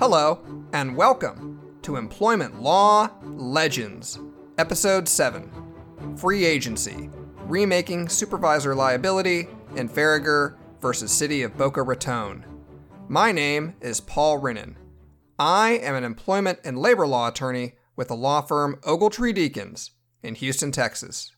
Hello, and welcome to Employment Law Legends, Episode 7 Free Agency Remaking Supervisor Liability in Faragher versus City of Boca Raton. My name is Paul Rinnan. I am an employment and labor law attorney with the law firm Ogletree Deakins in Houston, Texas.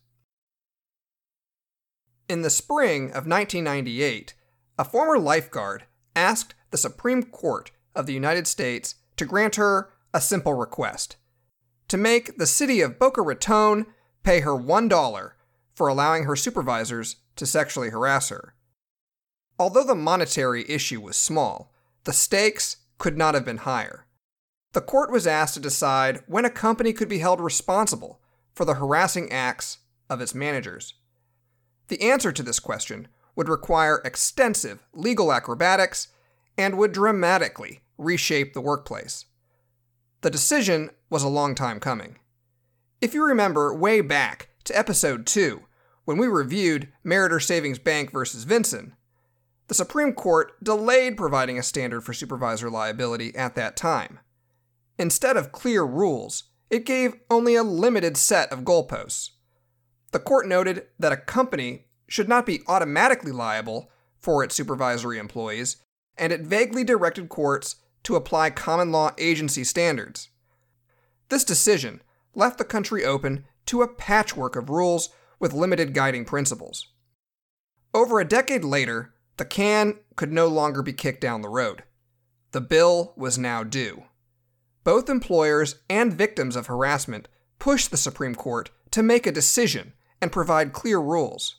In the spring of 1998, a former lifeguard asked the Supreme Court of the United States to grant her a simple request to make the city of Boca Raton pay her $1 for allowing her supervisors to sexually harass her. Although the monetary issue was small, the stakes could not have been higher. The court was asked to decide when a company could be held responsible for the harassing acts of its managers. The answer to this question would require extensive legal acrobatics and would dramatically reshape the workplace. The decision was a long time coming. If you remember way back to episode 2, when we reviewed Meritor Savings Bank versus Vinson, the Supreme Court delayed providing a standard for supervisor liability at that time. Instead of clear rules, it gave only a limited set of goalposts. The court noted that a company should not be automatically liable for its supervisory employees, and it vaguely directed courts to apply common law agency standards. This decision left the country open to a patchwork of rules with limited guiding principles. Over a decade later, the can could no longer be kicked down the road. The bill was now due. Both employers and victims of harassment pushed the Supreme Court to make a decision and provide clear rules.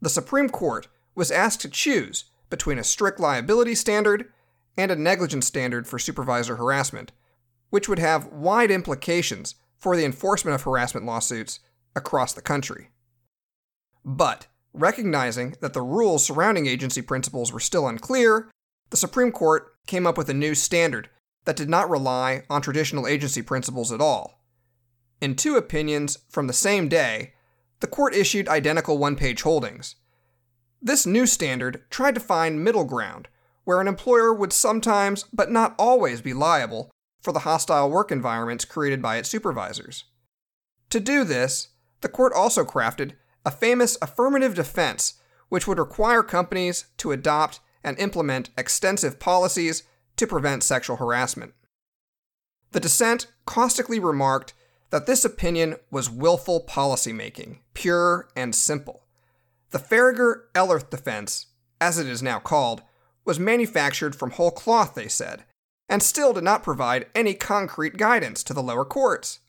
The Supreme Court was asked to choose between a strict liability standard and a negligence standard for supervisor harassment, which would have wide implications for the enforcement of harassment lawsuits across the country. But, recognizing that the rules surrounding agency principles were still unclear, the Supreme Court came up with a new standard that did not rely on traditional agency principles at all. In two opinions from the same day, the court issued identical one page holdings. This new standard tried to find middle ground where an employer would sometimes, but not always, be liable for the hostile work environments created by its supervisors. To do this, the court also crafted a famous affirmative defense which would require companies to adopt and implement extensive policies to prevent sexual harassment. The dissent caustically remarked that this opinion was willful policymaking, pure and simple. The Faragher Ellerth defense, as it is now called, was manufactured from whole cloth, they said, and still did not provide any concrete guidance to the lower courts.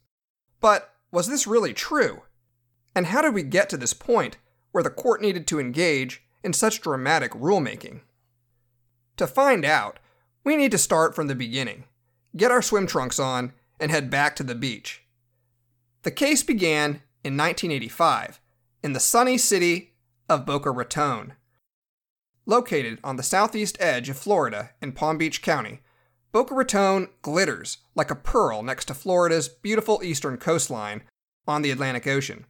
But was this really true? And how did we get to this point where the court needed to engage in such dramatic rulemaking? To find out, we need to start from the beginning, get our swim trunks on, and head back to the beach. The case began in 1985 in the sunny city of Boca Raton. Located on the southeast edge of Florida in Palm Beach County, Boca Raton glitters like a pearl next to Florida's beautiful eastern coastline on the Atlantic Ocean,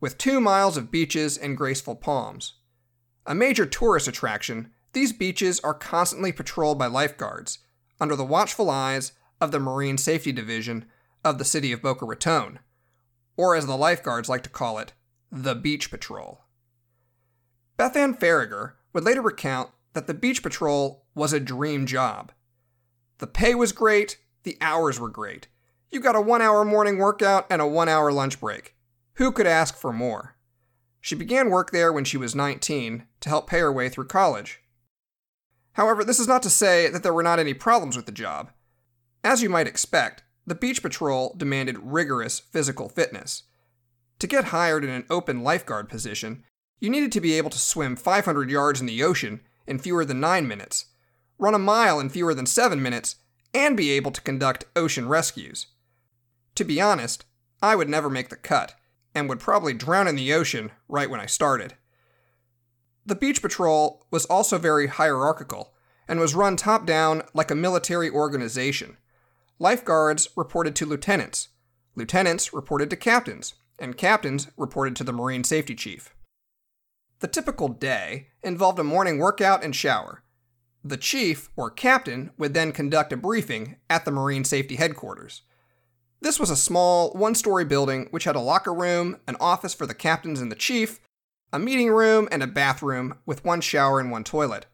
with two miles of beaches and graceful palms. A major tourist attraction, these beaches are constantly patrolled by lifeguards under the watchful eyes of the Marine Safety Division of the city of Boca Raton, or as the lifeguards like to call it, the Beach Patrol. Beth Ann Faragher would later recount that the beach patrol was a dream job. The pay was great, the hours were great. You got a one hour morning workout and a one hour lunch break. Who could ask for more? She began work there when she was 19 to help pay her way through college. However, this is not to say that there were not any problems with the job. As you might expect, the beach patrol demanded rigorous physical fitness. To get hired in an open lifeguard position, you needed to be able to swim 500 yards in the ocean in fewer than 9 minutes, run a mile in fewer than 7 minutes, and be able to conduct ocean rescues. To be honest, I would never make the cut, and would probably drown in the ocean right when I started. The Beach Patrol was also very hierarchical and was run top down like a military organization. Lifeguards reported to lieutenants, lieutenants reported to captains, and captains reported to the Marine Safety Chief. The typical day involved a morning workout and shower. The chief, or captain, would then conduct a briefing at the Marine Safety Headquarters. This was a small, one story building which had a locker room, an office for the captains and the chief, a meeting room, and a bathroom with one shower and one toilet.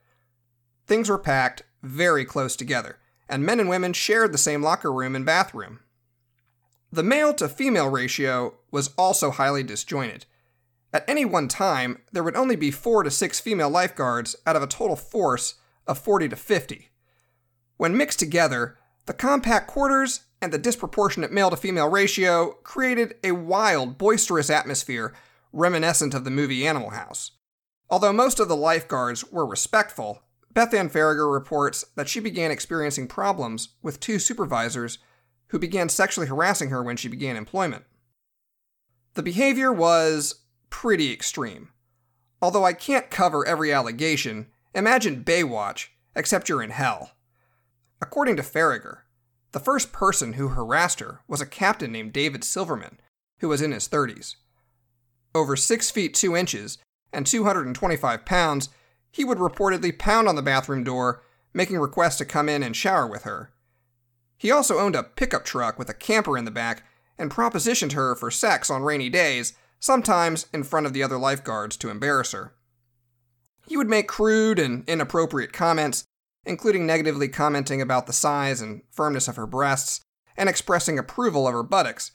Things were packed very close together, and men and women shared the same locker room and bathroom. The male to female ratio was also highly disjointed. At any one time, there would only be four to six female lifeguards out of a total force of 40 to 50. When mixed together, the compact quarters and the disproportionate male to female ratio created a wild, boisterous atmosphere reminiscent of the movie Animal House. Although most of the lifeguards were respectful, Beth Ann Faragher reports that she began experiencing problems with two supervisors who began sexually harassing her when she began employment. The behavior was pretty extreme. Although I can't cover every allegation, imagine Baywatch, except you're in hell. According to Faragher, the first person who harassed her was a captain named David Silverman, who was in his 30s. Over 6 feet 2 inches and 225 pounds, he would reportedly pound on the bathroom door, making requests to come in and shower with her. He also owned a pickup truck with a camper in the back and propositioned her for sex on rainy days, sometimes in front of the other lifeguards to embarrass her. He would make crude and inappropriate comments, including negatively commenting about the size and firmness of her breasts and expressing approval of her buttocks.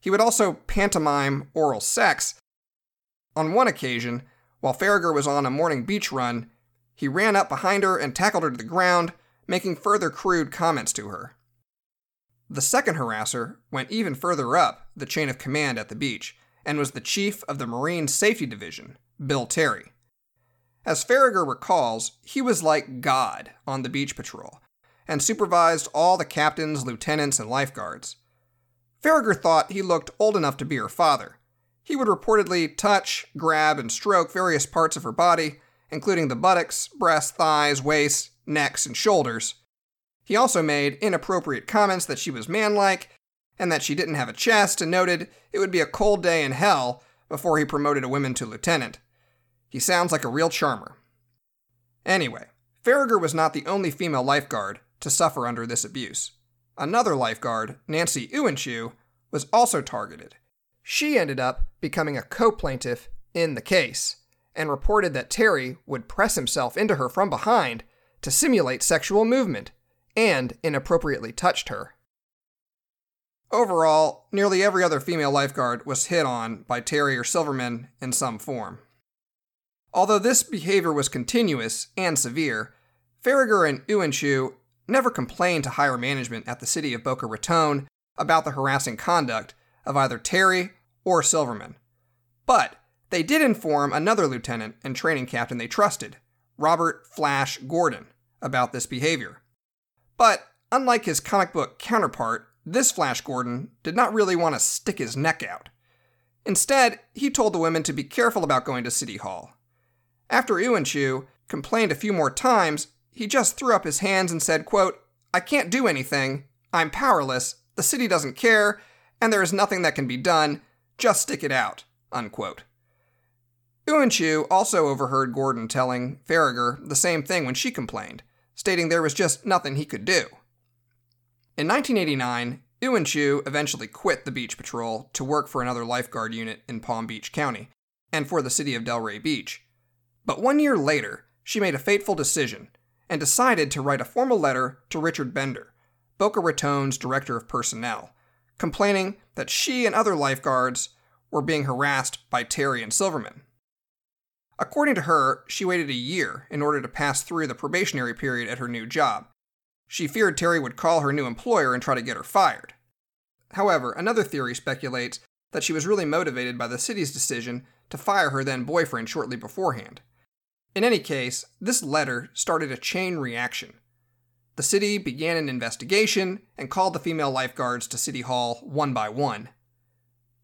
He would also pantomime oral sex. On one occasion, while Faragher was on a morning beach run, he ran up behind her and tackled her to the ground, making further crude comments to her. The second harasser went even further up the chain of command at the beach and was the chief of the Marine Safety Division, Bill Terry. As Faragher recalls, he was like God on the beach patrol and supervised all the captains, lieutenants, and lifeguards. Faragher thought he looked old enough to be her father. He would reportedly touch, grab, and stroke various parts of her body, including the buttocks, breasts, thighs, waist, necks, and shoulders. He also made inappropriate comments that she was manlike and that she didn't have a chest and noted it would be a cold day in hell before he promoted a woman to lieutenant. He sounds like a real charmer. Anyway, Faragher was not the only female lifeguard to suffer under this abuse. Another lifeguard, Nancy Ewanchew, was also targeted. She ended up becoming a co plaintiff in the case and reported that Terry would press himself into her from behind to simulate sexual movement and inappropriately touched her. Overall, nearly every other female lifeguard was hit on by Terry or Silverman in some form. Although this behavior was continuous and severe, Faragher and Ewanchew never complained to higher management at the city of Boca Raton about the harassing conduct of either Terry or Silverman. But they did inform another lieutenant and training captain they trusted, Robert Flash Gordon, about this behavior. But unlike his comic book counterpart, this Flash Gordon did not really want to stick his neck out. Instead, he told the women to be careful about going to City Hall. After Ewanchew complained a few more times, he just threw up his hands and said, quote, I can't do anything. I'm powerless. The city doesn't care, and there is nothing that can be done. Just stick it out. Unquote. Ewanchew also overheard Gordon telling Faragher the same thing when she complained, stating there was just nothing he could do. In 1989, Ewanchew eventually quit the beach patrol to work for another lifeguard unit in Palm Beach County and for the city of Delray Beach. But one year later, she made a fateful decision and decided to write a formal letter to Richard Bender, Boca Raton's director of personnel, complaining that she and other lifeguards were being harassed by Terry and Silverman. According to her, she waited a year in order to pass through the probationary period at her new job, she feared Terry would call her new employer and try to get her fired. However, another theory speculates that she was really motivated by the city's decision to fire her then boyfriend shortly beforehand. In any case, this letter started a chain reaction. The city began an investigation and called the female lifeguards to City Hall one by one.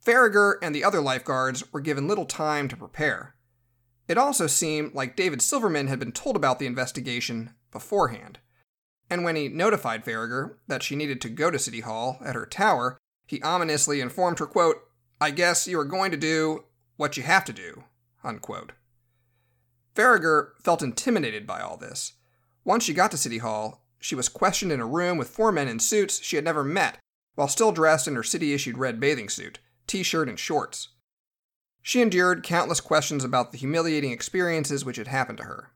Faragher and the other lifeguards were given little time to prepare. It also seemed like David Silverman had been told about the investigation beforehand and when he notified Faragher that she needed to go to City Hall at her tower, he ominously informed her, quote, I guess you are going to do what you have to do, unquote. Faragher felt intimidated by all this. Once she got to City Hall, she was questioned in a room with four men in suits she had never met, while still dressed in her city issued red bathing suit, t shirt, and shorts. She endured countless questions about the humiliating experiences which had happened to her.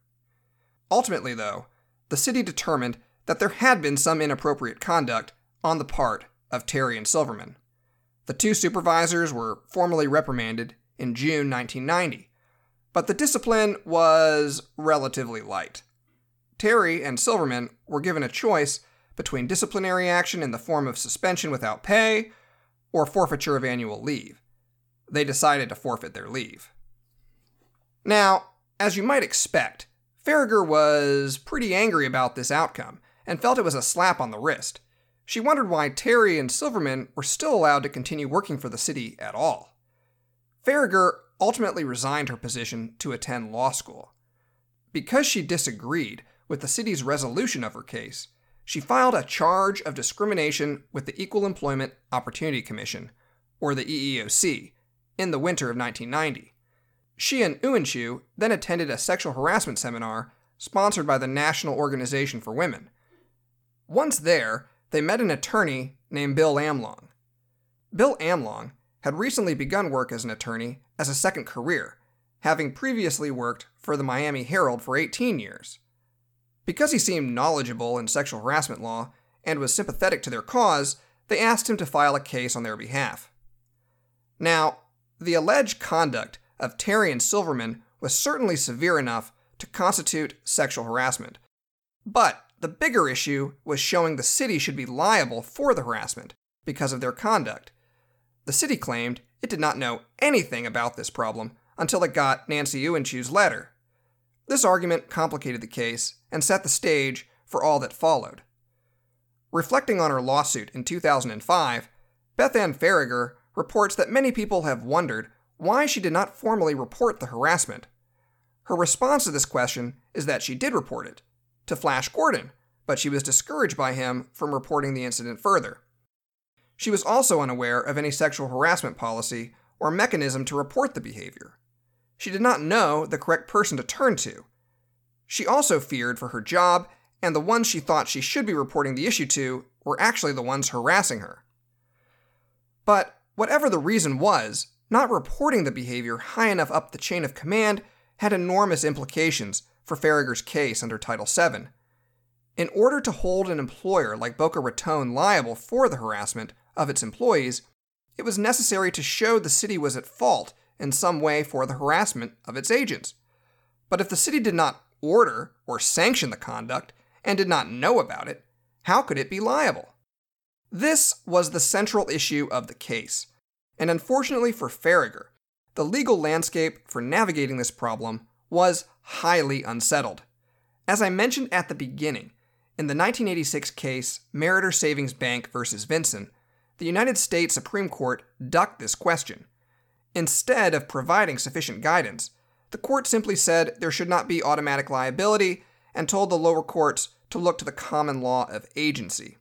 Ultimately, though, the city determined that there had been some inappropriate conduct on the part of Terry and Silverman. The two supervisors were formally reprimanded in June 1990, but the discipline was relatively light. Terry and Silverman were given a choice between disciplinary action in the form of suspension without pay or forfeiture of annual leave. They decided to forfeit their leave. Now, as you might expect, Faragher was pretty angry about this outcome and felt it was a slap on the wrist. She wondered why Terry and Silverman were still allowed to continue working for the city at all. Faragher ultimately resigned her position to attend law school. Because she disagreed with the city's resolution of her case, she filed a charge of discrimination with the Equal Employment Opportunity Commission, or the EEOC, in the winter of 1990. She and Ewanchew then attended a sexual harassment seminar sponsored by the National Organization for Women. Once there, they met an attorney named Bill Amlong. Bill Amlong had recently begun work as an attorney as a second career, having previously worked for the Miami Herald for 18 years. Because he seemed knowledgeable in sexual harassment law and was sympathetic to their cause, they asked him to file a case on their behalf. Now, the alleged conduct of Terry and Silverman was certainly severe enough to constitute sexual harassment. But the bigger issue was showing the city should be liable for the harassment because of their conduct. The city claimed it did not know anything about this problem until it got Nancy Ewanchew's letter. This argument complicated the case and set the stage for all that followed. Reflecting on her lawsuit in 2005, Beth Ann Faragher reports that many people have wondered why she did not formally report the harassment. Her response to this question is that she did report it to Flash Gordon, but she was discouraged by him from reporting the incident further. She was also unaware of any sexual harassment policy or mechanism to report the behavior. She did not know the correct person to turn to. She also feared for her job, and the ones she thought she should be reporting the issue to were actually the ones harassing her. But whatever the reason was, not reporting the behavior high enough up the chain of command had enormous implications for Faragher's case under Title VII. In order to hold an employer like Boca Raton liable for the harassment of its employees, it was necessary to show the city was at fault in some way for the harassment of its agents. But if the city did not order or sanction the conduct and did not know about it, how could it be liable? This was the central issue of the case, and unfortunately for Faragher, the legal landscape for navigating this problem was highly unsettled. As I mentioned at the beginning, in the 1986 case Meritor Savings Bank versus Vinson, the United States Supreme Court ducked this question. Instead of providing sufficient guidance, the court simply said there should not be automatic liability and told the lower courts to look to the common law of agency.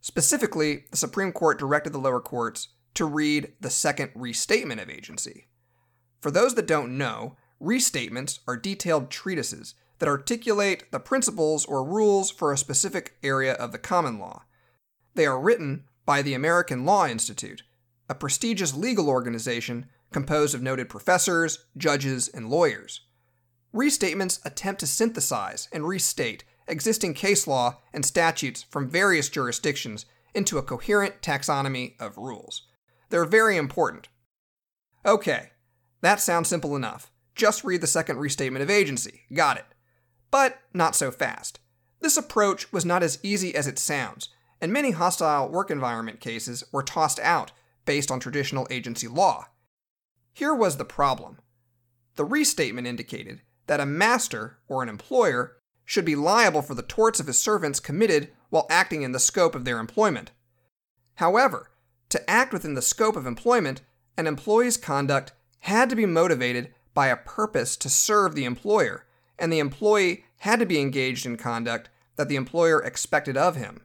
Specifically, the Supreme Court directed the lower courts to read the second restatement of agency. For those that don't know, restatements are detailed treatises that articulate the principles or rules for a specific area of the common law. They are written by the American Law Institute, a prestigious legal organization composed of noted professors, judges, and lawyers. Restatements attempt to synthesize and restate existing case law and statutes from various jurisdictions into a coherent taxonomy of rules. They're very important. Okay, that sounds simple enough. Just read the second restatement of agency. Got it. But not so fast. This approach was not as easy as it sounds, and many hostile work environment cases were tossed out based on traditional agency law. Here was the problem the restatement indicated that a master, or an employer, should be liable for the torts of his servants committed while acting in the scope of their employment. However, to act within the scope of employment, an employee's conduct had to be motivated by a purpose to serve the employer, and the employee had to be engaged in conduct that the employer expected of him.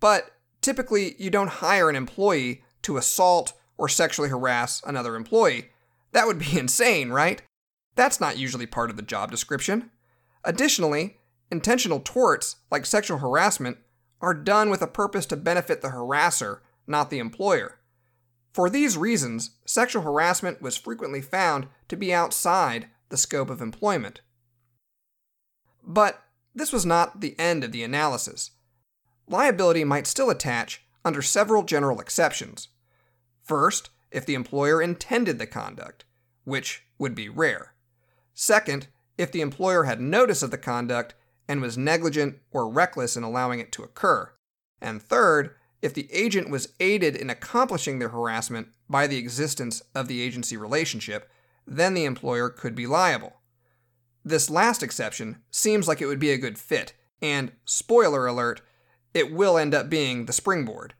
But typically, you don't hire an employee to assault or sexually harass another employee. That would be insane, right? That's not usually part of the job description. Additionally, intentional torts, like sexual harassment, are done with a purpose to benefit the harasser, not the employer. For these reasons, sexual harassment was frequently found to be outside the scope of employment. But this was not the end of the analysis. Liability might still attach under several general exceptions. First, if the employer intended the conduct, which would be rare. Second, if the employer had notice of the conduct and was negligent or reckless in allowing it to occur. And third, if the agent was aided in accomplishing the harassment by the existence of the agency relationship, then the employer could be liable. This last exception seems like it would be a good fit, and spoiler alert, it will end up being the springboard.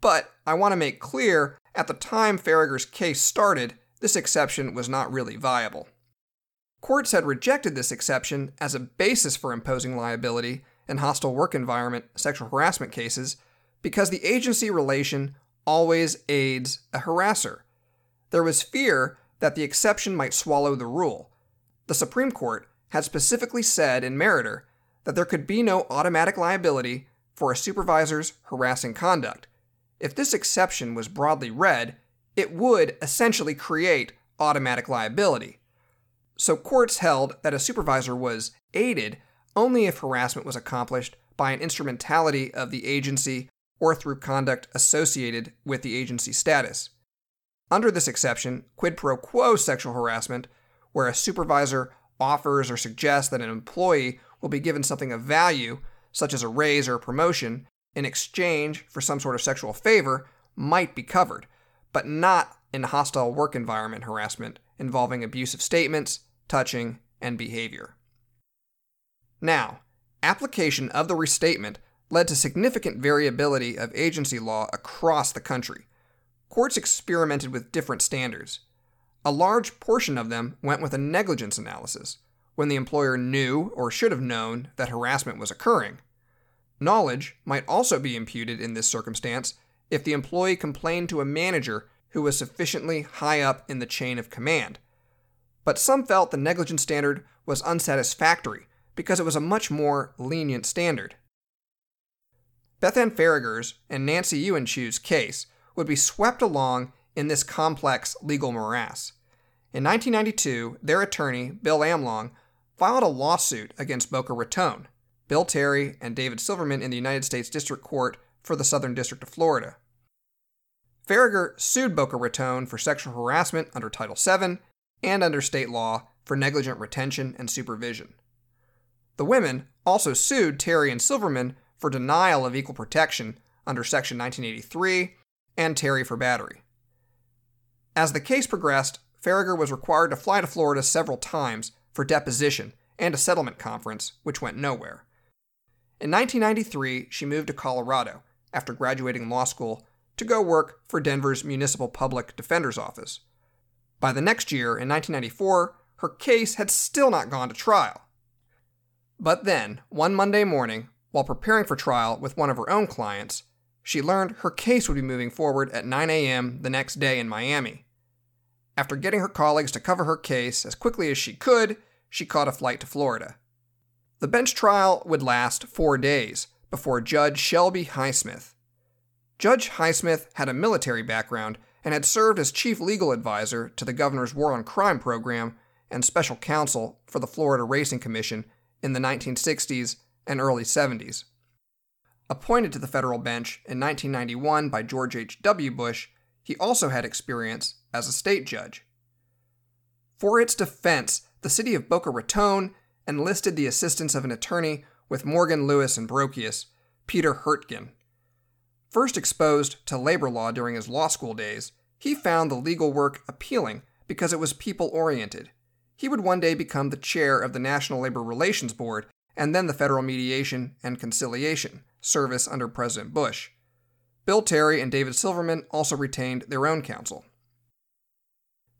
But I want to make clear at the time Faragher's case started, this exception was not really viable. Courts had rejected this exception as a basis for imposing liability in hostile work environment sexual harassment cases because the agency relation always aids a harasser. There was fear that the exception might swallow the rule. The Supreme Court had specifically said in Meritor that there could be no automatic liability for a supervisor's harassing conduct. If this exception was broadly read, it would essentially create automatic liability. So courts held that a supervisor was aided only if harassment was accomplished by an instrumentality of the agency or through conduct associated with the agency status. Under this exception, quid pro quo sexual harassment, where a supervisor offers or suggests that an employee will be given something of value, such as a raise or a promotion, in exchange for some sort of sexual favor, might be covered, but not in hostile work environment harassment involving abusive statements, touching, and behavior. Now, application of the restatement led to significant variability of agency law across the country. Courts experimented with different standards. A large portion of them went with a negligence analysis, when the employer knew or should have known that harassment was occurring. Knowledge might also be imputed in this circumstance if the employee complained to a manager who was sufficiently high up in the chain of command. But some felt the negligence standard was unsatisfactory because it was a much more lenient standard. Beth Ann Faragher's and Nancy Ewanchew's case would be swept along in this complex legal morass. In 1992, their attorney, Bill Amlong, filed a lawsuit against Boca Raton, Bill Terry, and David Silverman in the United States District Court for the Southern District of Florida. Faragher sued Boca Raton for sexual harassment under Title VII and under state law for negligent retention and supervision. The women also sued Terry and Silverman for denial of equal protection under Section 1983 and Terry for battery. As the case progressed, Faragher was required to fly to Florida several times for deposition and a settlement conference, which went nowhere. In 1993, she moved to Colorado after graduating law school to go work for Denver's Municipal Public Defender's Office. By the next year, in 1994, her case had still not gone to trial. But then, one Monday morning, while preparing for trial with one of her own clients, she learned her case would be moving forward at 9 a.m. the next day in Miami. After getting her colleagues to cover her case as quickly as she could, she caught a flight to Florida. The bench trial would last four days before Judge Shelby Highsmith. Judge Highsmith had a military background and had served as chief legal advisor to the governor's War on Crime program and special counsel for the Florida Racing Commission in the 1960s and early 70s. Appointed to the federal bench in 1991 by George H.W. Bush, he also had experience as a state judge. For its defense, the city of Boca Raton enlisted the assistance of an attorney with Morgan Lewis and Bockius, Peter Hurtgen. First exposed to labor law during his law school days, he found the legal work appealing because it was people oriented. He would one day become the chair of the National Labor Relations Board and then the Federal Mediation and Conciliation Service under President Bush. Bill Terry and David Silverman also retained their own counsel.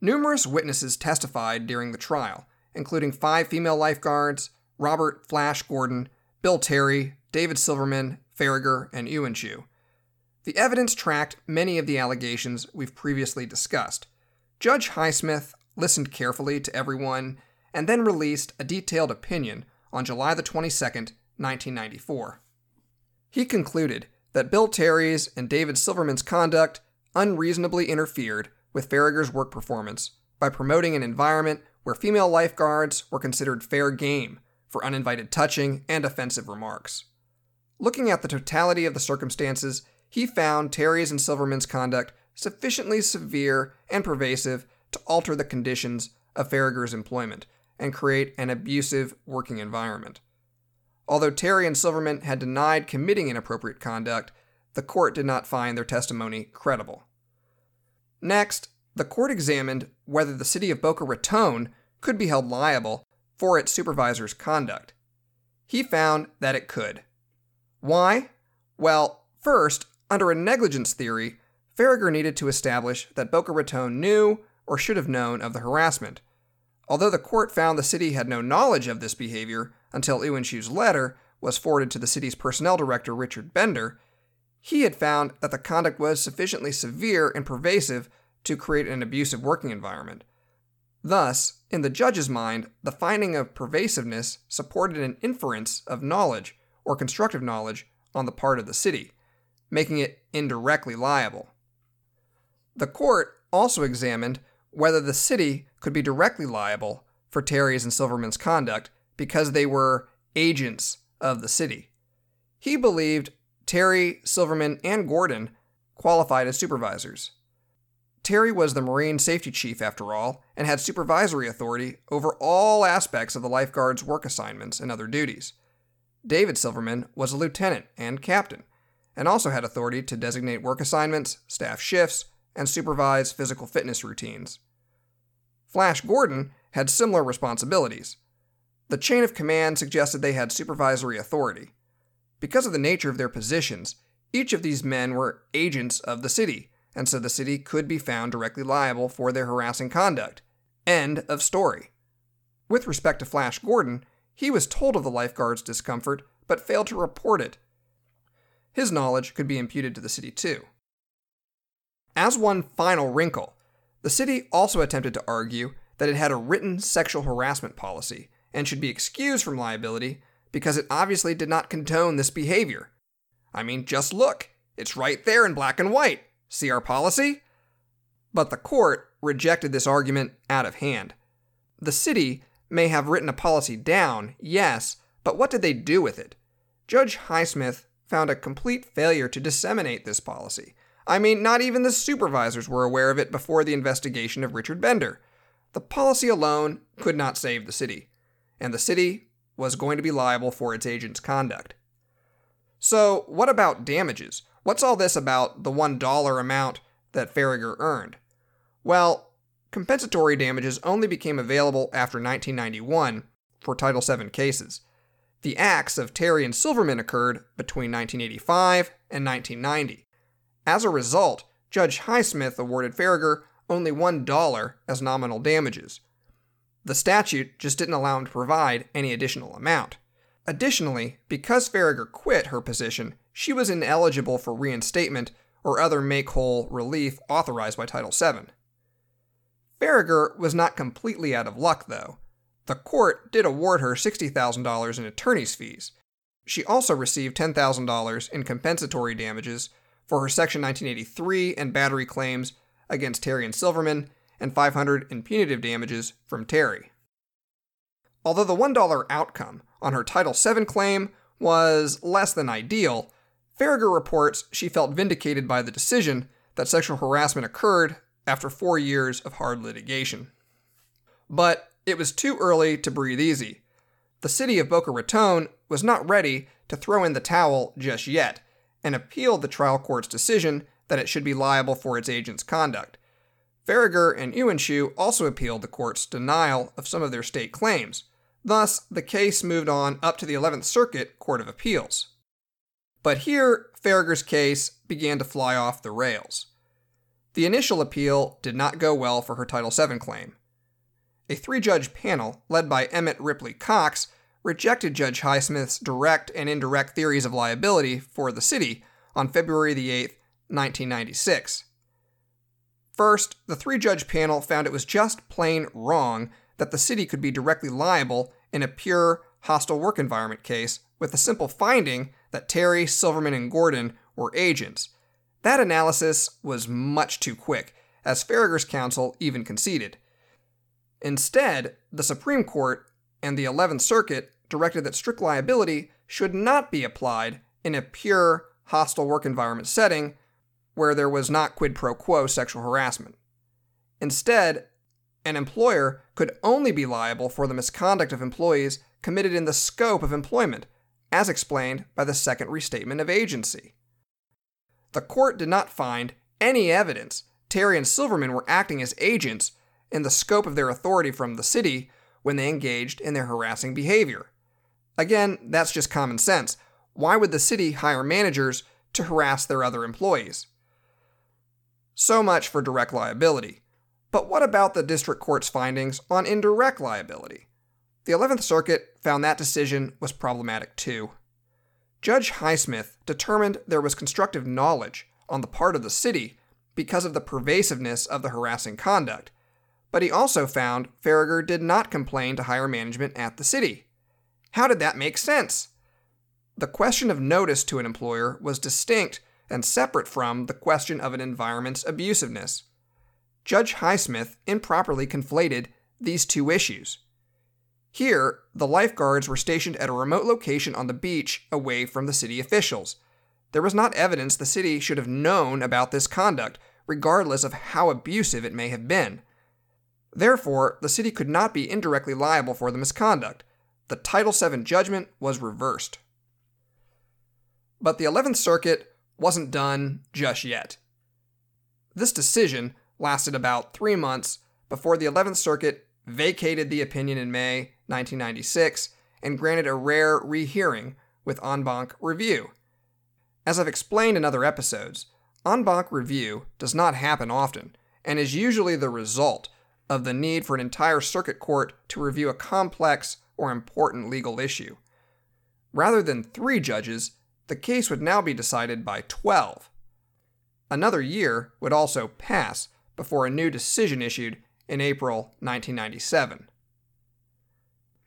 Numerous witnesses testified during the trial, including five female lifeguards Robert Flash Gordon, Bill Terry, David Silverman, Faragher, and Ewanchew. The evidence tracked many of the allegations we've previously discussed. Judge Highsmith listened carefully to everyone and then released a detailed opinion on July the 22nd, 1994. He concluded that Bill Terry's and David Silverman's conduct unreasonably interfered with Faragher's work performance by promoting an environment where female lifeguards were considered fair game for uninvited touching and offensive remarks. Looking at the totality of the circumstances, he found Terry's and Silverman's conduct sufficiently severe and pervasive to alter the conditions of Faragher's employment and create an abusive working environment. Although Terry and Silverman had denied committing inappropriate conduct, the court did not find their testimony credible. Next, the court examined whether the city of Boca Raton could be held liable for its supervisor's conduct. He found that it could. Why? Well, first, under a negligence theory, Faragher needed to establish that Boca Raton knew or should have known of the harassment. Although the court found the city had no knowledge of this behavior until Ewanchew's letter was forwarded to the city's personnel director, Richard Bender, he had found that the conduct was sufficiently severe and pervasive to create an abusive working environment. Thus, in the judge's mind, the finding of pervasiveness supported an inference of knowledge or constructive knowledge on the part of the city, making it indirectly liable. The court also examined whether the city could be directly liable for Terry's and Silverman's conduct because they were agents of the city. He believed Terry, Silverman, and Gordon qualified as supervisors. Terry was the Marine Safety Chief, after all, and had supervisory authority over all aspects of the lifeguard's work assignments and other duties. David Silverman was a lieutenant and captain, and also had authority to designate work assignments, staff shifts, and supervise physical fitness routines. Flash Gordon had similar responsibilities. The chain of command suggested they had supervisory authority. Because of the nature of their positions, each of these men were agents of the city and so the city could be found directly liable for their harassing conduct. End of story. With respect to Flash Gordon, he was told of the lifeguard's discomfort but failed to report it. His knowledge could be imputed to the city too. As one final wrinkle, the city also attempted to argue that it had a written sexual harassment policy and should be excused from liability because it obviously did not condone this behavior. I mean, just look, it's right there in black and white. See our policy? But the court rejected this argument out of hand. The city may have written a policy down, yes, but what did they do with it? Judge Highsmith found a complete failure to disseminate this policy. I mean, not even the supervisors were aware of it before the investigation of Richard Bender. The policy alone could not save the city, and the city was going to be liable for its agent's conduct. So, what about damages? What's all this about the $1 amount that Faragher earned? Well, compensatory damages only became available after 1991 for Title VII cases. The acts of Terry and Silverman occurred between 1985 and 1990. As a result, Judge Highsmith awarded Faragher only $1 as nominal damages. The statute just didn't allow him to provide any additional amount. Additionally, because Faragher quit her position, she was ineligible for reinstatement or other make whole relief authorized by Title VII. Faragher was not completely out of luck, though. The court did award her $60,000 in attorney's fees. She also received $10,000 in compensatory damages for her Section 1983 and battery claims against Terry and Silverman, and 500 in punitive damages from Terry. Although the $1 outcome on her Title VII claim was less than ideal, Faragher reports she felt vindicated by the decision that sexual harassment occurred after four years of hard litigation. But it was too early to breathe easy. The city of Boca Raton was not ready to throw in the towel just yet and appealed the trial court's decision that it should be liable for its agent's conduct. Faragher and Ewanchew also appealed the court's denial of some of their state claims. Thus, the case moved on up to the 11th Circuit Court of Appeals. But here, Faragher's case began to fly off the rails. The initial appeal did not go well for her Title VII claim. A three judge panel, led by Emmett Ripley Cox, rejected Judge Highsmith's direct and indirect theories of liability for the city on February 8, 1996. First, the three judge panel found it was just plain wrong that the city could be directly liable in a pure hostile work environment case with the simple finding that Terry, Silverman, and Gordon were agents. That analysis was much too quick, as Faragher's counsel even conceded. Instead, the Supreme Court and the 11th Circuit directed that strict liability should not be applied in a pure hostile work environment setting where there was not quid pro quo sexual harassment. Instead, an employer could only be liable for the misconduct of employees committed in the scope of employment, as explained by the Second Restatement of Agency. The court did not find any evidence Terry and Silverman were acting as agents in the scope of their authority from the city when they engaged in their harassing behavior. Again, that's just common sense. Why would the city hire managers to harass their other employees? So much for direct liability. But what about the district court's findings on indirect liability? The 11th Circuit found that decision was problematic too. Judge Highsmith determined there was constructive knowledge on the part of the city because of the pervasiveness of the harassing conduct, but he also found Faragher did not complain to higher management at the city. How did that make sense? The question of notice to an employer was distinct and separate from the question of an environment's abusiveness. Judge Highsmith improperly conflated these two issues. Here, the lifeguards were stationed at a remote location on the beach away from the city officials. There was not evidence the city should have known about this conduct, regardless of how abusive it may have been. Therefore, the city could not be indirectly liable for the misconduct. The Title VII judgment was reversed. But the 11th Circuit wasn't done just yet. This decision lasted about three months before the 11th Circuit vacated the opinion in May 1996 and granted a rare rehearing with en banc review. As I've explained in other episodes, en banc review does not happen often and is usually the result of the need for an entire circuit court to review a complex or important legal issue. Rather than three judges, the case would now be decided by 12. Another year would also pass before a new decision issued in April 1997.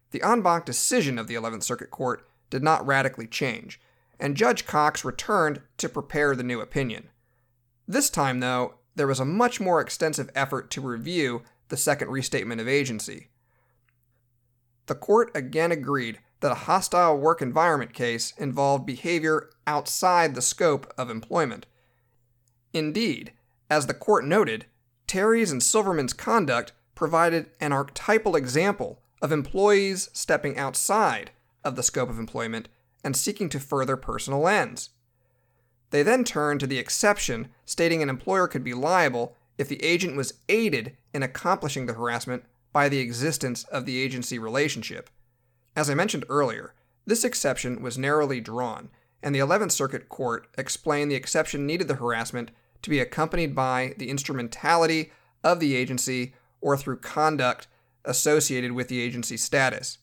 The en banc decision of the 11th Circuit Court did not radically change, and Judge Cox returned to prepare the new opinion. This time, though, there was a much more extensive effort to review the second restatement of agency. The court again agreed that a hostile work environment case involved behavior outside the scope of employment. Indeed, as the court noted, Terry's and Silverman's conduct provided an archetypal example of employees stepping outside of the scope of employment and seeking to further personal ends. They then turned to the exception stating an employer could be liable if the agent was aided in accomplishing the harassment by the existence of the agency relationship. As I mentioned earlier, this exception was narrowly drawn, and the 11th Circuit Court explained the exception needed the harassment to be accompanied by the instrumentality of the agency or through conduct associated with the agency status.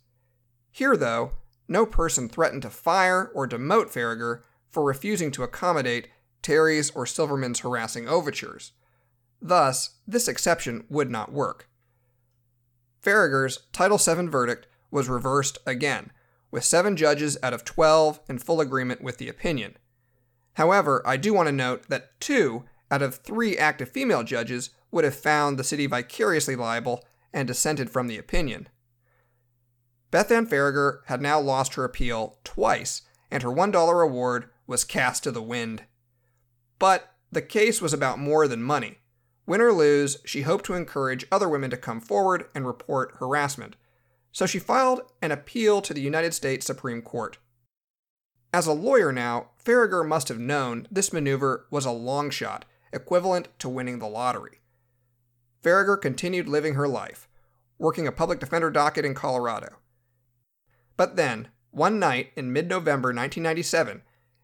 Here, though, no person threatened to fire or demote Faragher for refusing to accommodate Terry's or Silverman's harassing overtures. Thus, this exception would not work. Faragher's Title VII verdict was reversed again, with seven judges out of 12 in full agreement with the opinion. However, I do want to note that two out of three active female judges would have found the city vicariously liable and dissented from the opinion. Beth Ann Faragher had now lost her appeal twice, and her $1 award was cast to the wind. But the case was about more than money. Win or lose, she hoped to encourage other women to come forward and report harassment. So she filed an appeal to the United States Supreme Court. As a lawyer now, Faragher must have known this maneuver was a long shot, equivalent to winning the lottery. Faragher continued living her life, working a public defender docket in Colorado. But then, one night in mid November 1997,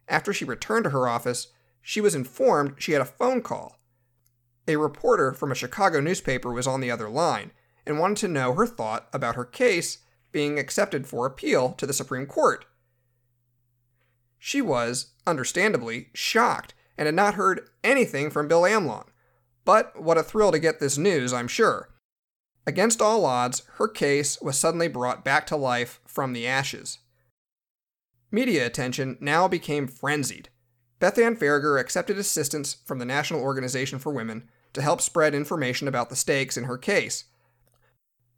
after she returned to her office, she was informed she had a phone call. A reporter from a Chicago newspaper was on the other line and wanted to know her thought about her case being accepted for appeal to the Supreme Court. She was, understandably, shocked and had not heard anything from Bill Amlong. But what a thrill to get this news, I'm sure. Against all odds, her case was suddenly brought back to life from the ashes. Media attention now became frenzied. Beth Ann Faragher accepted assistance from the National Organization for Women to help spread information about the stakes in her case.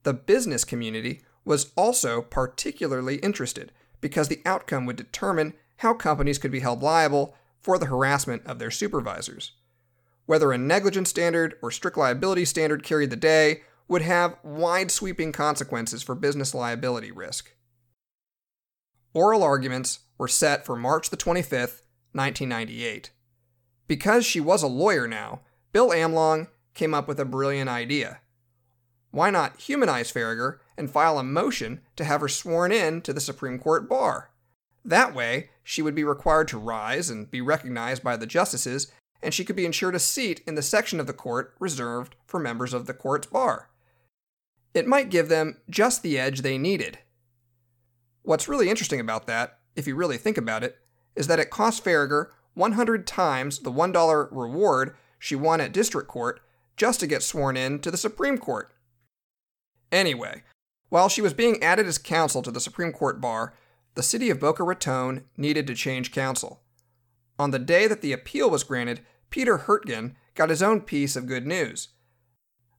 The business community was also particularly interested because the outcome would determine how companies could be held liable for the harassment of their supervisors. Whether a negligence standard or strict liability standard carried the day would have wide sweeping consequences for business liability risk. Oral arguments were set for March the 25th, 1998. Because she was a lawyer now, Bill Amlong came up with a brilliant idea. Why not humanize Faragher and file a motion to have her sworn in to the Supreme Court bar? That way, she would be required to rise and be recognized by the justices, and she could be ensured a seat in the section of the court reserved for members of the court's bar. It might give them just the edge they needed. What's really interesting about that, if you really think about it, is that it cost Faragher 100 times the $1 reward she won at district court just to get sworn in to the Supreme Court. Anyway, while she was being added as counsel to the Supreme Court bar, the city of Boca Raton needed to change counsel. On the day that the appeal was granted, Peter Hurtgen got his own piece of good news.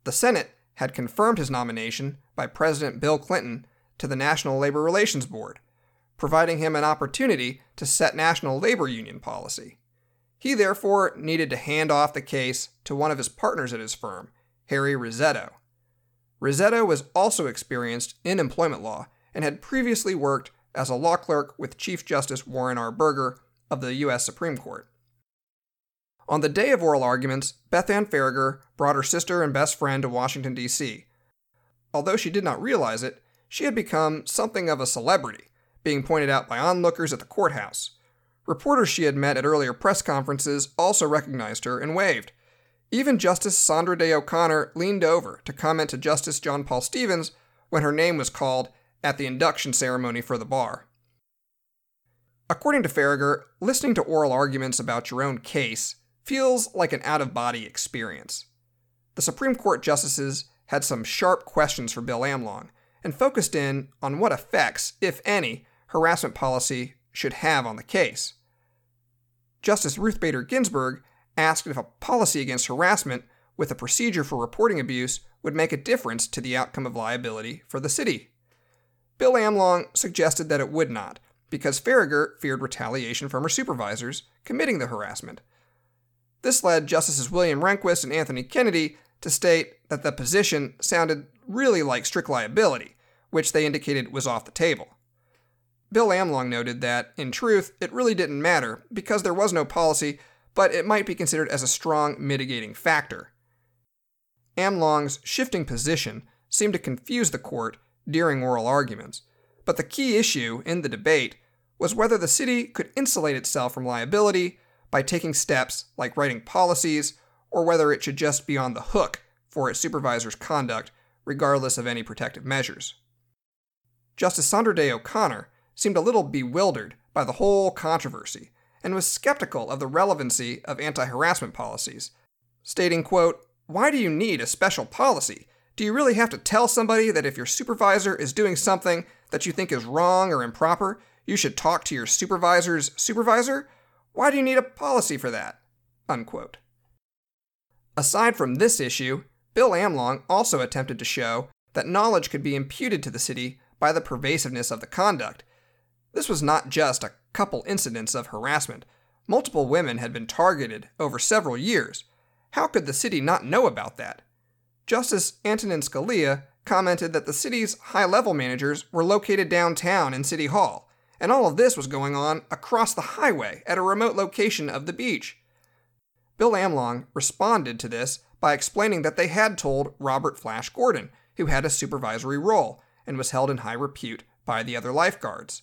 The Senate had confirmed his nomination by President Bill Clinton to the National Labor Relations Board, providing him an opportunity to set national labor union policy. He therefore needed to hand off the case to one of his partners at his firm, Harry Rissetto. Rissetto was also experienced in employment law and had previously worked as a law clerk with Chief Justice Warren R. Burger of the U.S. Supreme Court. On the day of oral arguments, Beth Ann Faragher brought her sister and best friend to Washington, D.C. Although she did not realize it, she had become something of a celebrity, being pointed out by onlookers at the courthouse. Reporters she had met at earlier press conferences also recognized her and waved. Even Justice Sandra Day O'Connor leaned over to comment to Justice John Paul Stevens when her name was called at the induction ceremony for the bar. According to Faragher, listening to oral arguments about your own case feels like an out of body experience. The Supreme Court justices had some sharp questions for Bill Amlong, and focused in on what effects, if any, harassment policy should have on the case. Justice Ruth Bader Ginsburg asked if a policy against harassment with a procedure for reporting abuse would make a difference to the outcome of liability for the city. Bill Amlong suggested that it would not, because Faragher feared retaliation from her supervisors committing the harassment. This led Justices William Rehnquist and Anthony Kennedy to state that the position sounded really like strict liability, which they indicated was off the table. Bill Amlong noted that, in truth, it really didn't matter because there was no policy, but it might be considered as a strong mitigating factor. Amlong's shifting position seemed to confuse the court during oral arguments, but the key issue in the debate was whether the city could insulate itself from liability by taking steps like writing policies, or whether it should just be on the hook for its supervisor's conduct, regardless of any protective measures. Justice Sandra Day O'Connor seemed a little bewildered by the whole controversy and was skeptical of the relevancy of anti-harassment policies, stating, quote, "Why do you need a special policy? Do you really have to tell somebody that if your supervisor is doing something that you think is wrong or improper, you should talk to your supervisor's supervisor? Why do you need a policy for that?" Unquote. Aside from this issue, Bill Amlong also attempted to show that knowledge could be imputed to the city by the pervasiveness of the conduct. This was not just a couple incidents of harassment. Multiple women had been targeted over several years. How could the city not know about that? Justice Antonin Scalia commented that the city's high level managers were located downtown in City Hall, and all of this was going on across the highway at a remote location of the beach. Bill Amlong responded to this by explaining that they had told Robert Flash Gordon, who had a supervisory role and was held in high repute by the other lifeguards.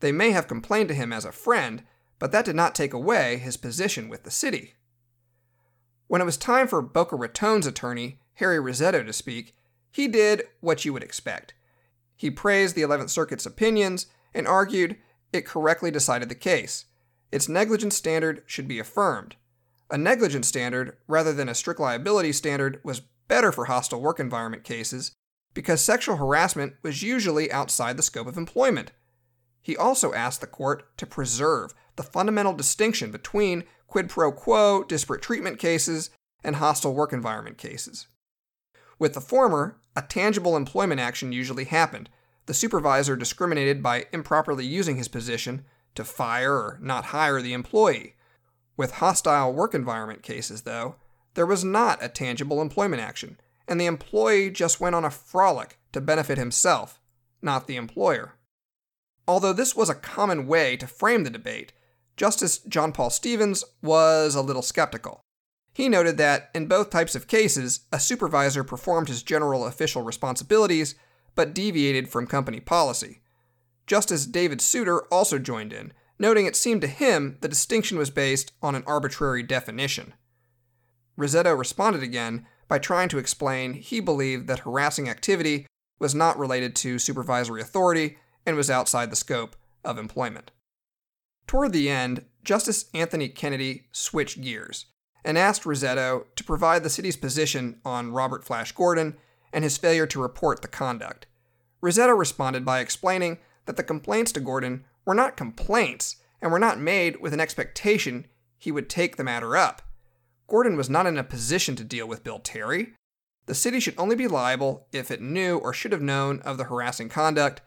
They may have complained to him as a friend, but that did not take away his position with the city. When it was time for Boca Raton's attorney, Harry Rissetto, to speak, he did what you would expect. He praised the 11th Circuit's opinions and argued it correctly decided the case. Its negligence standard should be affirmed. A negligence standard, rather than a strict liability standard, was better for hostile work environment cases because sexual harassment was usually outside the scope of employment. He also asked the court to preserve the fundamental distinction between quid pro quo disparate treatment cases and hostile work environment cases. With the former, a tangible employment action usually happened. The supervisor discriminated by improperly using his position to fire or not hire the employee. With hostile work environment cases, though, there was not a tangible employment action, and the employee just went on a frolic to benefit himself, not the employer. Although this was a common way to frame the debate, Justice John Paul Stevens was a little skeptical. He noted that in both types of cases, a supervisor performed his general official responsibilities but deviated from company policy. Justice David Souter also joined in, noting it seemed to him the distinction was based on an arbitrary definition. Rissetto responded again by trying to explain he believed that harassing activity was not related to supervisory authority and was outside the scope of employment. Toward the end, Justice Anthony Kennedy switched gears and asked Rissetto to provide the city's position on Robert Flash Gordon and his failure to report the conduct. Rissetto responded by explaining that the complaints to Gordon were not complaints and were not made with an expectation he would take the matter up. Gordon was not in a position to deal with Bill Terry. The city should only be liable if it knew or should have known of the harassing conduct.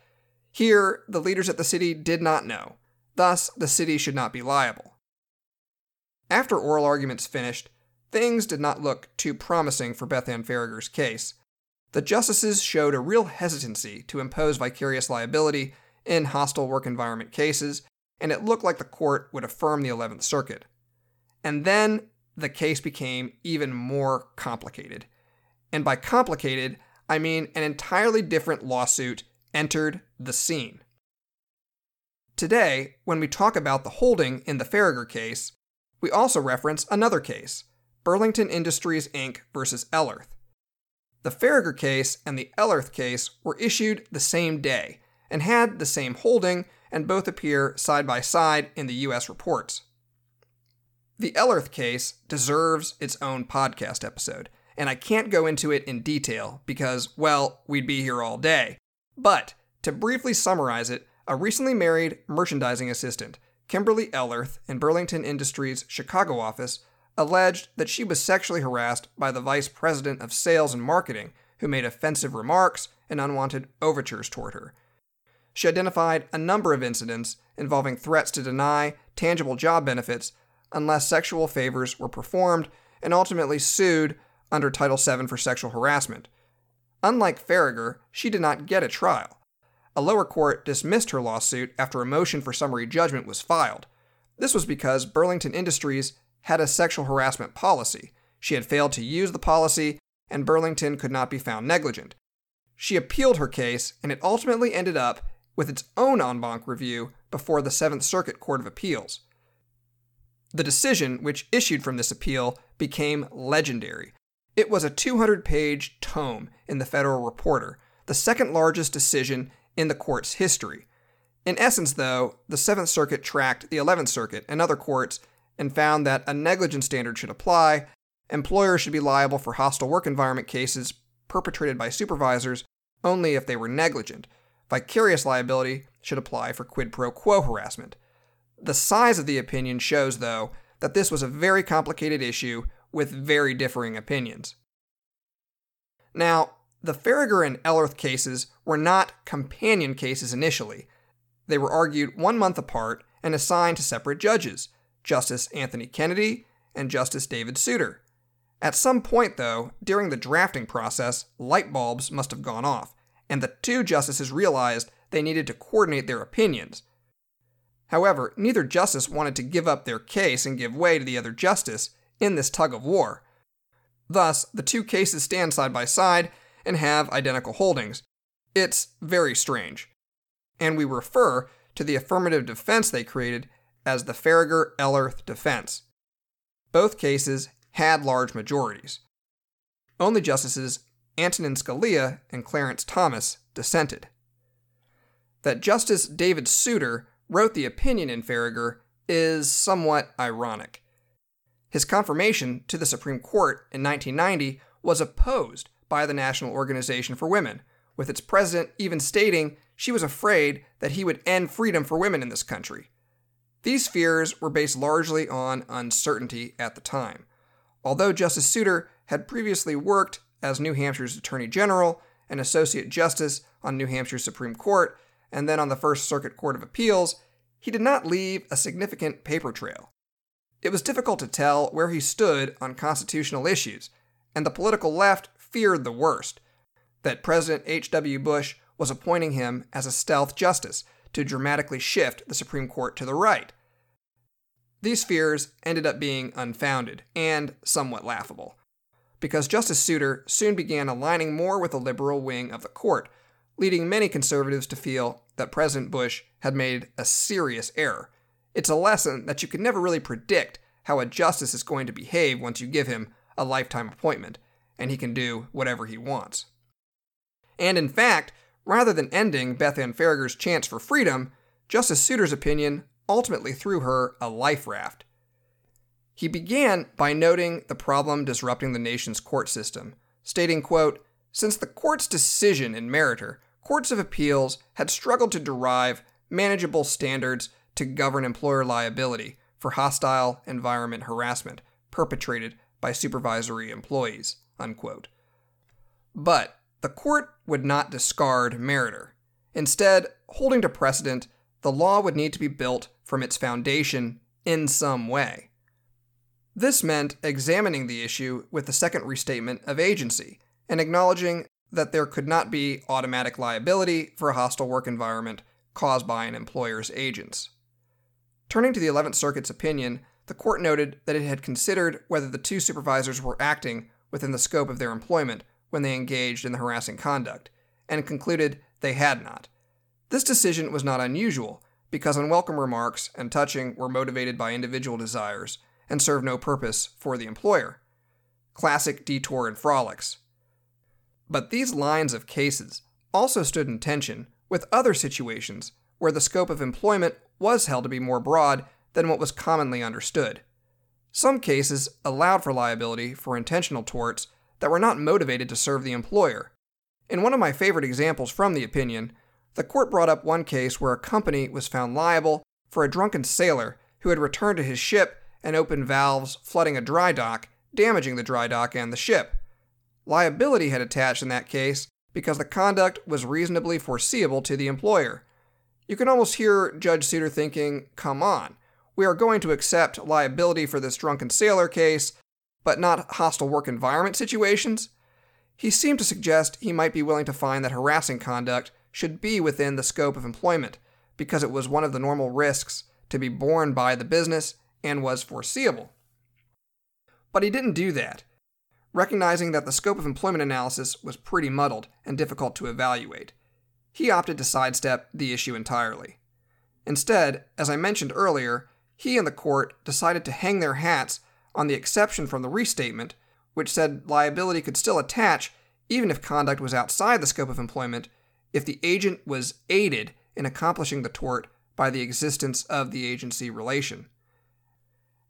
Here, the leaders at the city did not know. Thus, the city should not be liable. After oral arguments finished, things did not look too promising for Beth Ann Faragher's case. The justices showed a real hesitancy to impose vicarious liability in hostile work environment cases, and it looked like the court would affirm the 11th Circuit. And then the case became even more complicated. And by complicated, I mean an entirely different lawsuit entered the scene. Today, when we talk about the holding in the Faragher case, we also reference another case, Burlington Industries Inc. versus Ellerth. The Faragher case and the Ellerth case were issued the same day and had the same holding, and both appear side by side in the U.S. reports. The Ellerth case deserves its own podcast episode, and I can't go into it in detail because, well, we'd be here all day. But to briefly summarize it, a recently married merchandising assistant, Kimberly Ellerth, in Burlington Industries' Chicago office, alleged that she was sexually harassed by the vice president of sales and marketing, who made offensive remarks and unwanted overtures toward her. She identified a number of incidents involving threats to deny tangible job benefits unless sexual favors were performed, and ultimately sued under Title VII for sexual harassment. Unlike Faragher, she did not get a trial. A lower court dismissed her lawsuit after a motion for summary judgment was filed. This was because Burlington Industries had a sexual harassment policy. She had failed to use the policy, and Burlington could not be found negligent. She appealed her case, and it ultimately ended up with its own en banc review before the Seventh Circuit Court of Appeals. The decision, which issued from this appeal, became legendary. It was a 200 page tome in the Federal Reporter, the second largest decision in the court's history. In essence, though, the Seventh Circuit tracked the Eleventh Circuit and other courts and found that a negligence standard should apply. Employers should be liable for hostile work environment cases perpetrated by supervisors only if they were negligent. Vicarious liability should apply for quid pro quo harassment. The size of the opinion shows, though, that this was a very complicated issue with very differing opinions. Now, the Faragher and Ellerth cases were not companion cases initially. They were argued one month apart and assigned to separate judges, Justice Anthony Kennedy and Justice David Souter. At some point, though, during the drafting process, light bulbs must have gone off, and the two justices realized they needed to coordinate their opinions, However, neither justice wanted to give up their case and give way to the other justice in this tug of war. Thus, the two cases stand side by side and have identical holdings. It's very strange. And we refer to the affirmative defense they created as the Faragher Ellerth defense. Both cases had large majorities. Only Justices Antonin Scalia and Clarence Thomas dissented. That Justice David Souter wrote the opinion in Faragher is somewhat ironic. His confirmation to the Supreme Court in 1990 was opposed by the National Organization for Women, with its president even stating she was afraid that he would end freedom for women in this country. These fears were based largely on uncertainty at the time. Although Justice Souter had previously worked as New Hampshire's Attorney General and Associate Justice on New Hampshire's Supreme Court and then on the First Circuit Court of Appeals, he did not leave a significant paper trail. It was difficult to tell where he stood on constitutional issues, and the political left feared the worst that President H.W. Bush was appointing him as a stealth justice to dramatically shift the Supreme Court to the right. These fears ended up being unfounded and somewhat laughable, because Justice Souter soon began aligning more with the liberal wing of the court, leading many conservatives to feel that President Bush had made a serious error. It's a lesson that you can never really predict how a justice is going to behave once you give him a lifetime appointment, and he can do whatever he wants. And in fact, rather than ending Beth Ann Faragher's chance for freedom, Justice Souter's opinion ultimately threw her a life raft. He began by noting the problem disrupting the nation's court system, stating, quote, Since the court's decision in Meritor, courts of appeals had struggled to derive manageable standards to govern employer liability for hostile environment harassment perpetrated by supervisory employees. Unquote. But the court would not discard Meritor. Instead, holding to precedent, the law would need to be built from its foundation in some way. This meant examining the issue with the second restatement of agency and acknowledging that there could not be automatic liability for a hostile work environment caused by an employer's agents. Turning to the 11th Circuit's opinion, the court noted that it had considered whether the two supervisors were acting within the scope of their employment when they engaged in the harassing conduct, and concluded they had not. This decision was not unusual, because unwelcome remarks and touching were motivated by individual desires and served no purpose for the employer. Classic detour and frolics. But these lines of cases also stood in tension with other situations where the scope of employment was held to be more broad than what was commonly understood. Some cases allowed for liability for intentional torts that were not motivated to serve the employer. In one of my favorite examples from the opinion, the court brought up one case where a company was found liable for a drunken sailor who had returned to his ship and opened valves flooding a dry dock, damaging the dry dock and the ship. Liability had attached in that case because the conduct was reasonably foreseeable to the employer. You can almost hear Judge Souter thinking, come on, we are going to accept liability for this drunken sailor case, but not hostile work environment situations? He seemed to suggest he might be willing to find that harassing conduct should be within the scope of employment because it was one of the normal risks to be borne by the business and was foreseeable. But he didn't do that recognizing that the scope of employment analysis was pretty muddled and difficult to evaluate. He opted to sidestep the issue entirely. Instead, as I mentioned earlier, he and the court decided to hang their hats on the exception from the restatement, which said liability could still attach even if conduct was outside the scope of employment if the agent was aided in accomplishing the tort by the existence of the agency relation.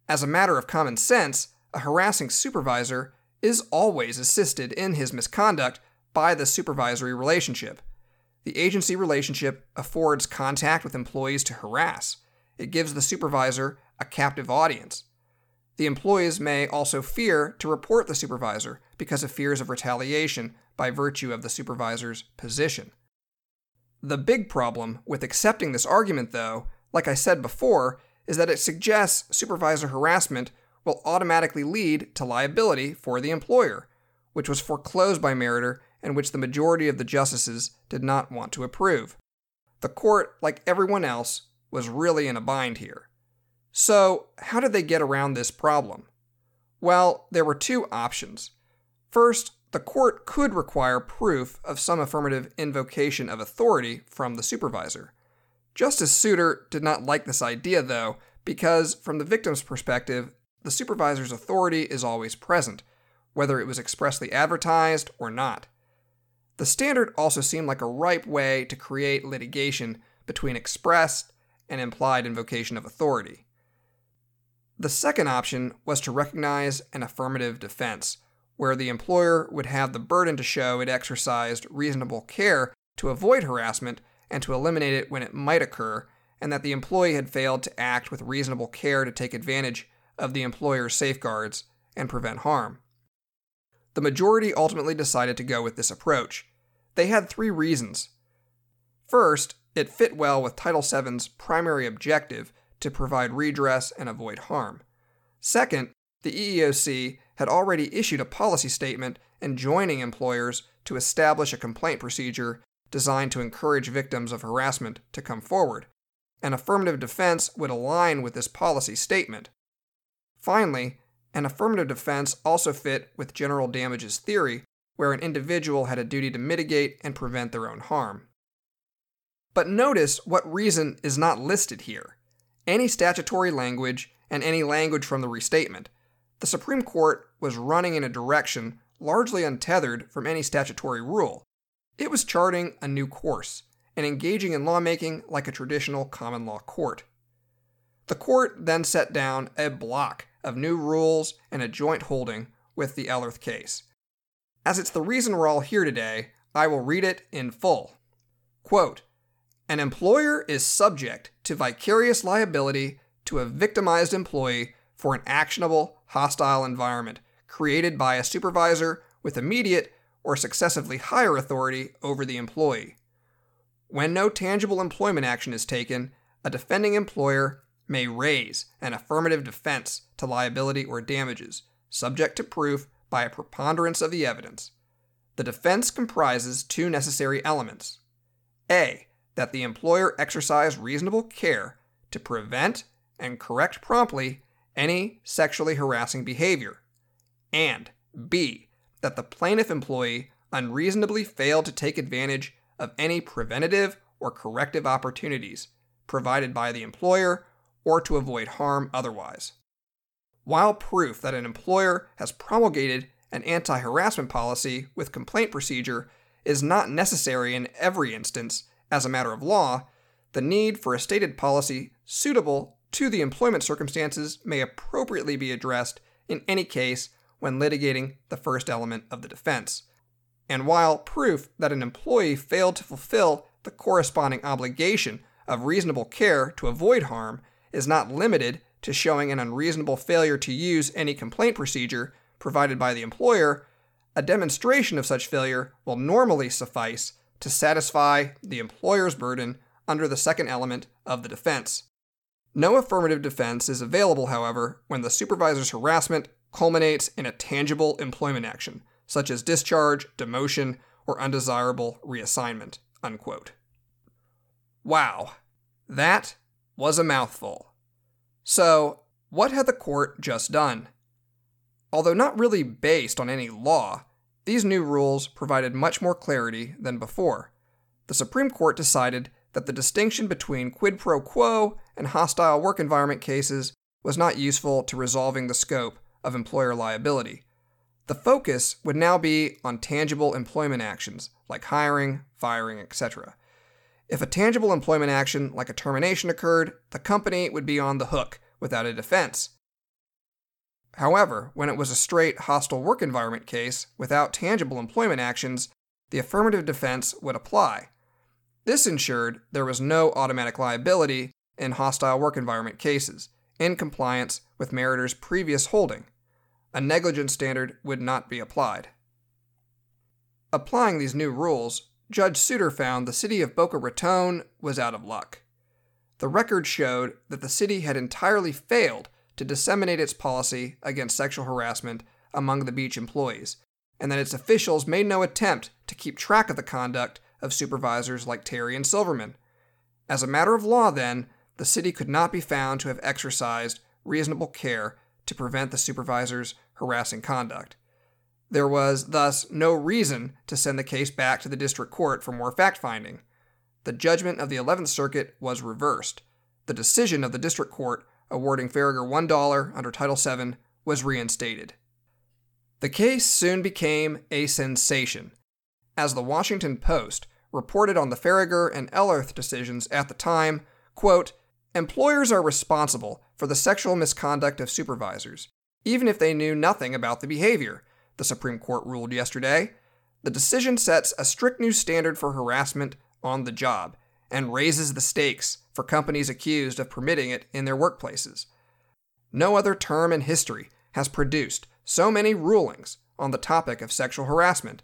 As a matter of common sense, a harassing supervisor is always assisted in his misconduct by the supervisory relationship. The agency relationship affords contact with employees to harass. It gives the supervisor a captive audience. The employees may also fear to report the supervisor because of fears of retaliation by virtue of the supervisor's position. The big problem with accepting this argument, though, like I said before, is that it suggests supervisor harassment will automatically lead to liability for the employer, which was foreclosed by Meritor and which the majority of the justices did not want to approve. The court, like everyone else, was really in a bind here. So, how did they get around this problem? Well, there were two options. First, the court could require proof of some affirmative invocation of authority from the supervisor. Justice Souter did not like this idea, though, because, from the victim's perspective, the supervisor's authority is always present, whether it was expressly advertised or not. The standard also seemed like a ripe way to create litigation between expressed and implied invocation of authority. The second option was to recognize an affirmative defense, where the employer would have the burden to show it exercised reasonable care to avoid harassment and to eliminate it when it might occur, and that the employee had failed to act with reasonable care to take advantage of the employer's safeguards and prevent harm. The majority ultimately decided to go with this approach. They had three reasons. First, it fit well with Title VII's primary objective to provide redress and avoid harm. Second, the EEOC had already issued a policy statement enjoining employers to establish a complaint procedure designed to encourage victims of harassment to come forward. An affirmative defense would align with this policy statement. Finally, an affirmative defense also fit with general damages theory, where an individual had a duty to mitigate and prevent their own harm. But notice what reason is not listed here any statutory language and any language from the restatement. The Supreme Court was running in a direction largely untethered from any statutory rule. It was charting a new course and engaging in lawmaking like a traditional common law court. The court then set down a block of new rules and a joint holding with the Ellerth case. As it's the reason we're all here today, I will read it in full. Quote An employer is subject to vicarious liability to a victimized employee for an actionable, hostile environment created by a supervisor with immediate or successively higher authority over the employee. When no tangible employment action is taken, a defending employer may raise an affirmative defense to liability or damages, subject to proof by a preponderance of the evidence. The defense comprises two necessary elements A. That the employer exercise reasonable care to prevent and correct promptly any sexually harassing behavior, and B. That the plaintiff employee unreasonably failed to take advantage of any preventative or corrective opportunities provided by the employer or to avoid harm otherwise. While proof that an employer has promulgated an anti harassment policy with complaint procedure is not necessary in every instance as a matter of law, the need for a stated policy suitable to the employment circumstances may appropriately be addressed in any case when litigating the first element of the defense. And while proof that an employee failed to fulfill the corresponding obligation of reasonable care to avoid harm is not limited to showing an unreasonable failure to use any complaint procedure provided by the employer, a demonstration of such failure will normally suffice to satisfy the employer's burden under the second element of the defense. No affirmative defense is available, however, when the supervisor's harassment culminates in a tangible employment action, such as discharge, demotion, or undesirable reassignment. Unquote. Wow, that was a mouthful. So, what had the court just done? Although not really based on any law, these new rules provided much more clarity than before. The Supreme Court decided that the distinction between quid pro quo and hostile work environment cases was not useful to resolving the scope of employer liability. The focus would now be on tangible employment actions like hiring, firing, etc. If a tangible employment action like a termination occurred, the company would be on the hook without a defense. However, when it was a straight hostile work environment case without tangible employment actions, the affirmative defense would apply. This ensured there was no automatic liability in hostile work environment cases, in compliance with Meritor's previous holding. A negligence standard would not be applied. Applying these new rules, Judge Souter found the city of Boca Raton was out of luck. The record showed that the city had entirely failed to disseminate its policy against sexual harassment among the beach employees, and that its officials made no attempt to keep track of the conduct of supervisors like Terry and Silverman. As a matter of law, then, the city could not be found to have exercised reasonable care to prevent the supervisor's harassing conduct. There was thus no reason to send the case back to the district court for more fact finding. The judgment of the 11th Circuit was reversed. The decision of the district court awarding Faragher $1 under Title VII was reinstated. The case soon became a sensation. As the Washington Post reported on the Faragher and Ellerth decisions at the time, quote, employers are responsible for the sexual misconduct of supervisors, even if they knew nothing about the behavior the Supreme Court ruled yesterday. The decision sets a strict new standard for harassment on the job and raises the stakes for companies accused of permitting it in their workplaces. No other term in history has produced so many rulings on the topic of sexual harassment,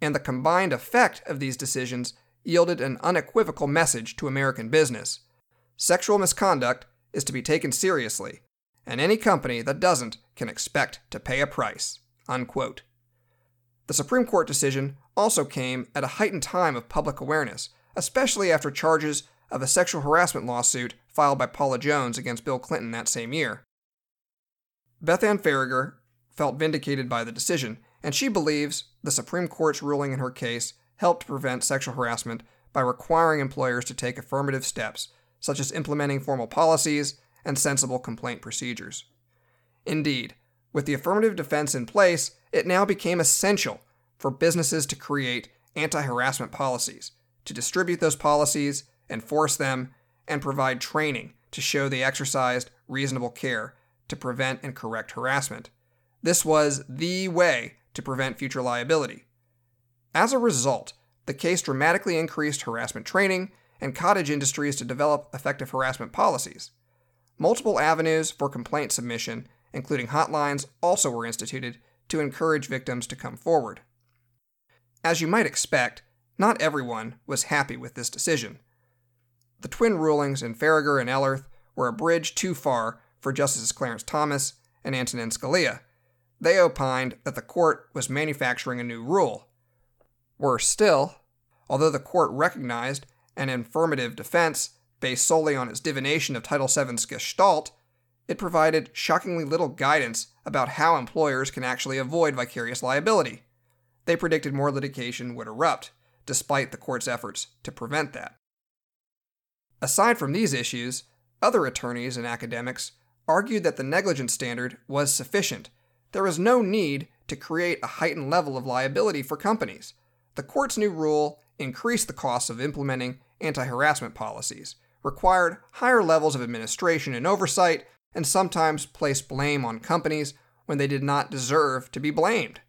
and the combined effect of these decisions yielded an unequivocal message to American business. Sexual misconduct is to be taken seriously, and any company that doesn't can expect to pay a price. Unquote. The Supreme Court decision also came at a heightened time of public awareness, especially after charges of a sexual harassment lawsuit filed by Paula Jones against Bill Clinton that same year. Beth Ann Faragher felt vindicated by the decision, and she believes the Supreme Court's ruling in her case helped prevent sexual harassment by requiring employers to take affirmative steps, such as implementing formal policies and sensible complaint procedures. Indeed, with the affirmative defense in place, it now became essential for businesses to create anti harassment policies, to distribute those policies, enforce them, and provide training to show they exercised reasonable care to prevent and correct harassment. This was the way to prevent future liability. As a result, the case dramatically increased harassment training and cottage industries to develop effective harassment policies. Multiple avenues for complaint submission, including hotlines, also were instituted to encourage victims to come forward. As you might expect, not everyone was happy with this decision. The twin rulings in Faragher and Ellerth were a bridge too far for Justices Clarence Thomas and Antonin Scalia. They opined that the court was manufacturing a new rule. Worse still, although the court recognized an affirmative defense based solely on its divination of Title VII's gestalt, it provided shockingly little guidance about how employers can actually avoid vicarious liability. They predicted more litigation would erupt, despite the court's efforts to prevent that. Aside from these issues, other attorneys and academics argued that the negligence standard was sufficient. There was no need to create a heightened level of liability for companies. The court's new rule increased the costs of implementing anti harassment policies, required higher levels of administration and oversight, and sometimes placed blame on companies when they did not deserve to be blamed.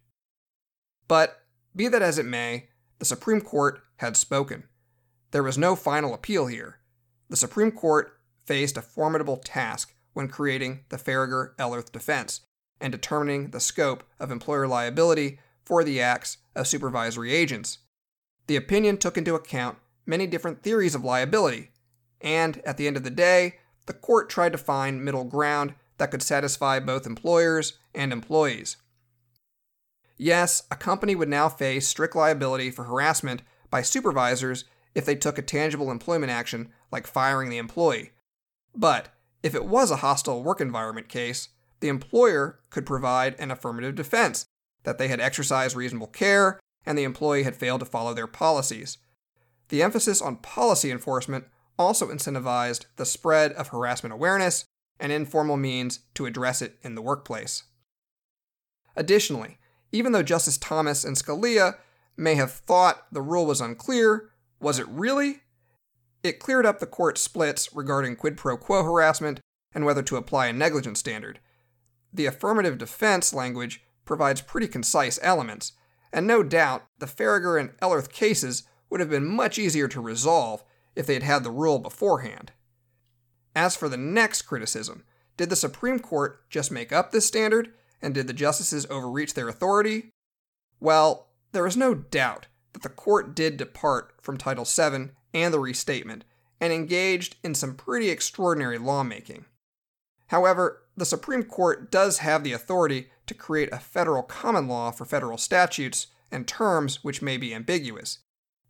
But, be that as it may, the Supreme Court had spoken. There was no final appeal here. The Supreme Court faced a formidable task when creating the Faragher Ellerth defense and determining the scope of employer liability for the acts of supervisory agents. The opinion took into account many different theories of liability, and at the end of the day, the court tried to find middle ground that could satisfy both employers and employees. Yes, a company would now face strict liability for harassment by supervisors if they took a tangible employment action like firing the employee. But if it was a hostile work environment case, the employer could provide an affirmative defense that they had exercised reasonable care and the employee had failed to follow their policies. The emphasis on policy enforcement also incentivized the spread of harassment awareness and informal means to address it in the workplace. Additionally, even though Justice Thomas and Scalia may have thought the rule was unclear, was it really? It cleared up the court splits regarding quid pro quo harassment and whether to apply a negligence standard. The affirmative defense language provides pretty concise elements, and no doubt the Faragher and Ellerth cases would have been much easier to resolve if they had had the rule beforehand. As for the next criticism, did the Supreme Court just make up this standard, and did the justices overreach their authority? Well, there is no doubt that the court did depart from Title VII and the restatement and engaged in some pretty extraordinary lawmaking. However, the Supreme Court does have the authority to create a federal common law for federal statutes and terms which may be ambiguous.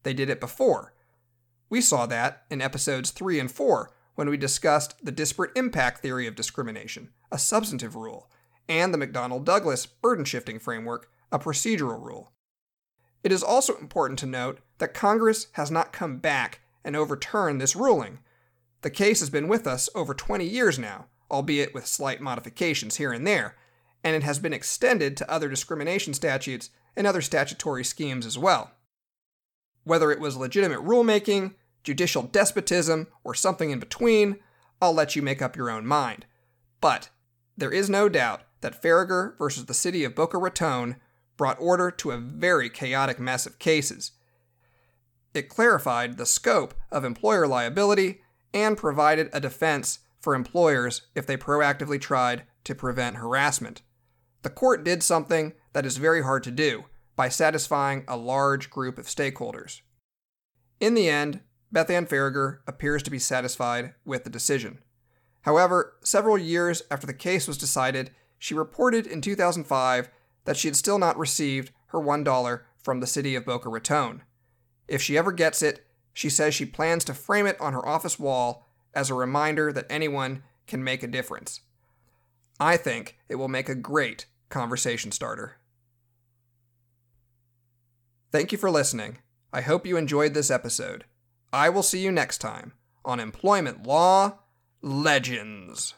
They did it before. We saw that in episodes 3 and 4 when we discussed the disparate impact theory of discrimination, a substantive rule, and the McDonnell Douglas burden shifting framework, a procedural rule. It is also important to note that Congress has not come back and overturned this ruling. The case has been with us over 20 years now, albeit with slight modifications here and there, and it has been extended to other discrimination statutes and other statutory schemes as well. Whether it was legitimate rulemaking, judicial despotism, or something in between, I'll let you make up your own mind. But there is no doubt that Faragher versus the city of Boca Raton brought order to a very chaotic mess of cases. It clarified the scope of employer liability and provided a defense for employers if they proactively tried to prevent harassment. The court did something that is very hard to do by satisfying a large group of stakeholders. In the end, Beth Ann Faragher appears to be satisfied with the decision. However, several years after the case was decided, she reported in 2005 that she had still not received her $1 from the city of Boca Raton. If she ever gets it, she says she plans to frame it on her office wall as a reminder that anyone can make a difference. I think it will make a great conversation starter. Thank you for listening. I hope you enjoyed this episode. I will see you next time on Employment Law Legends.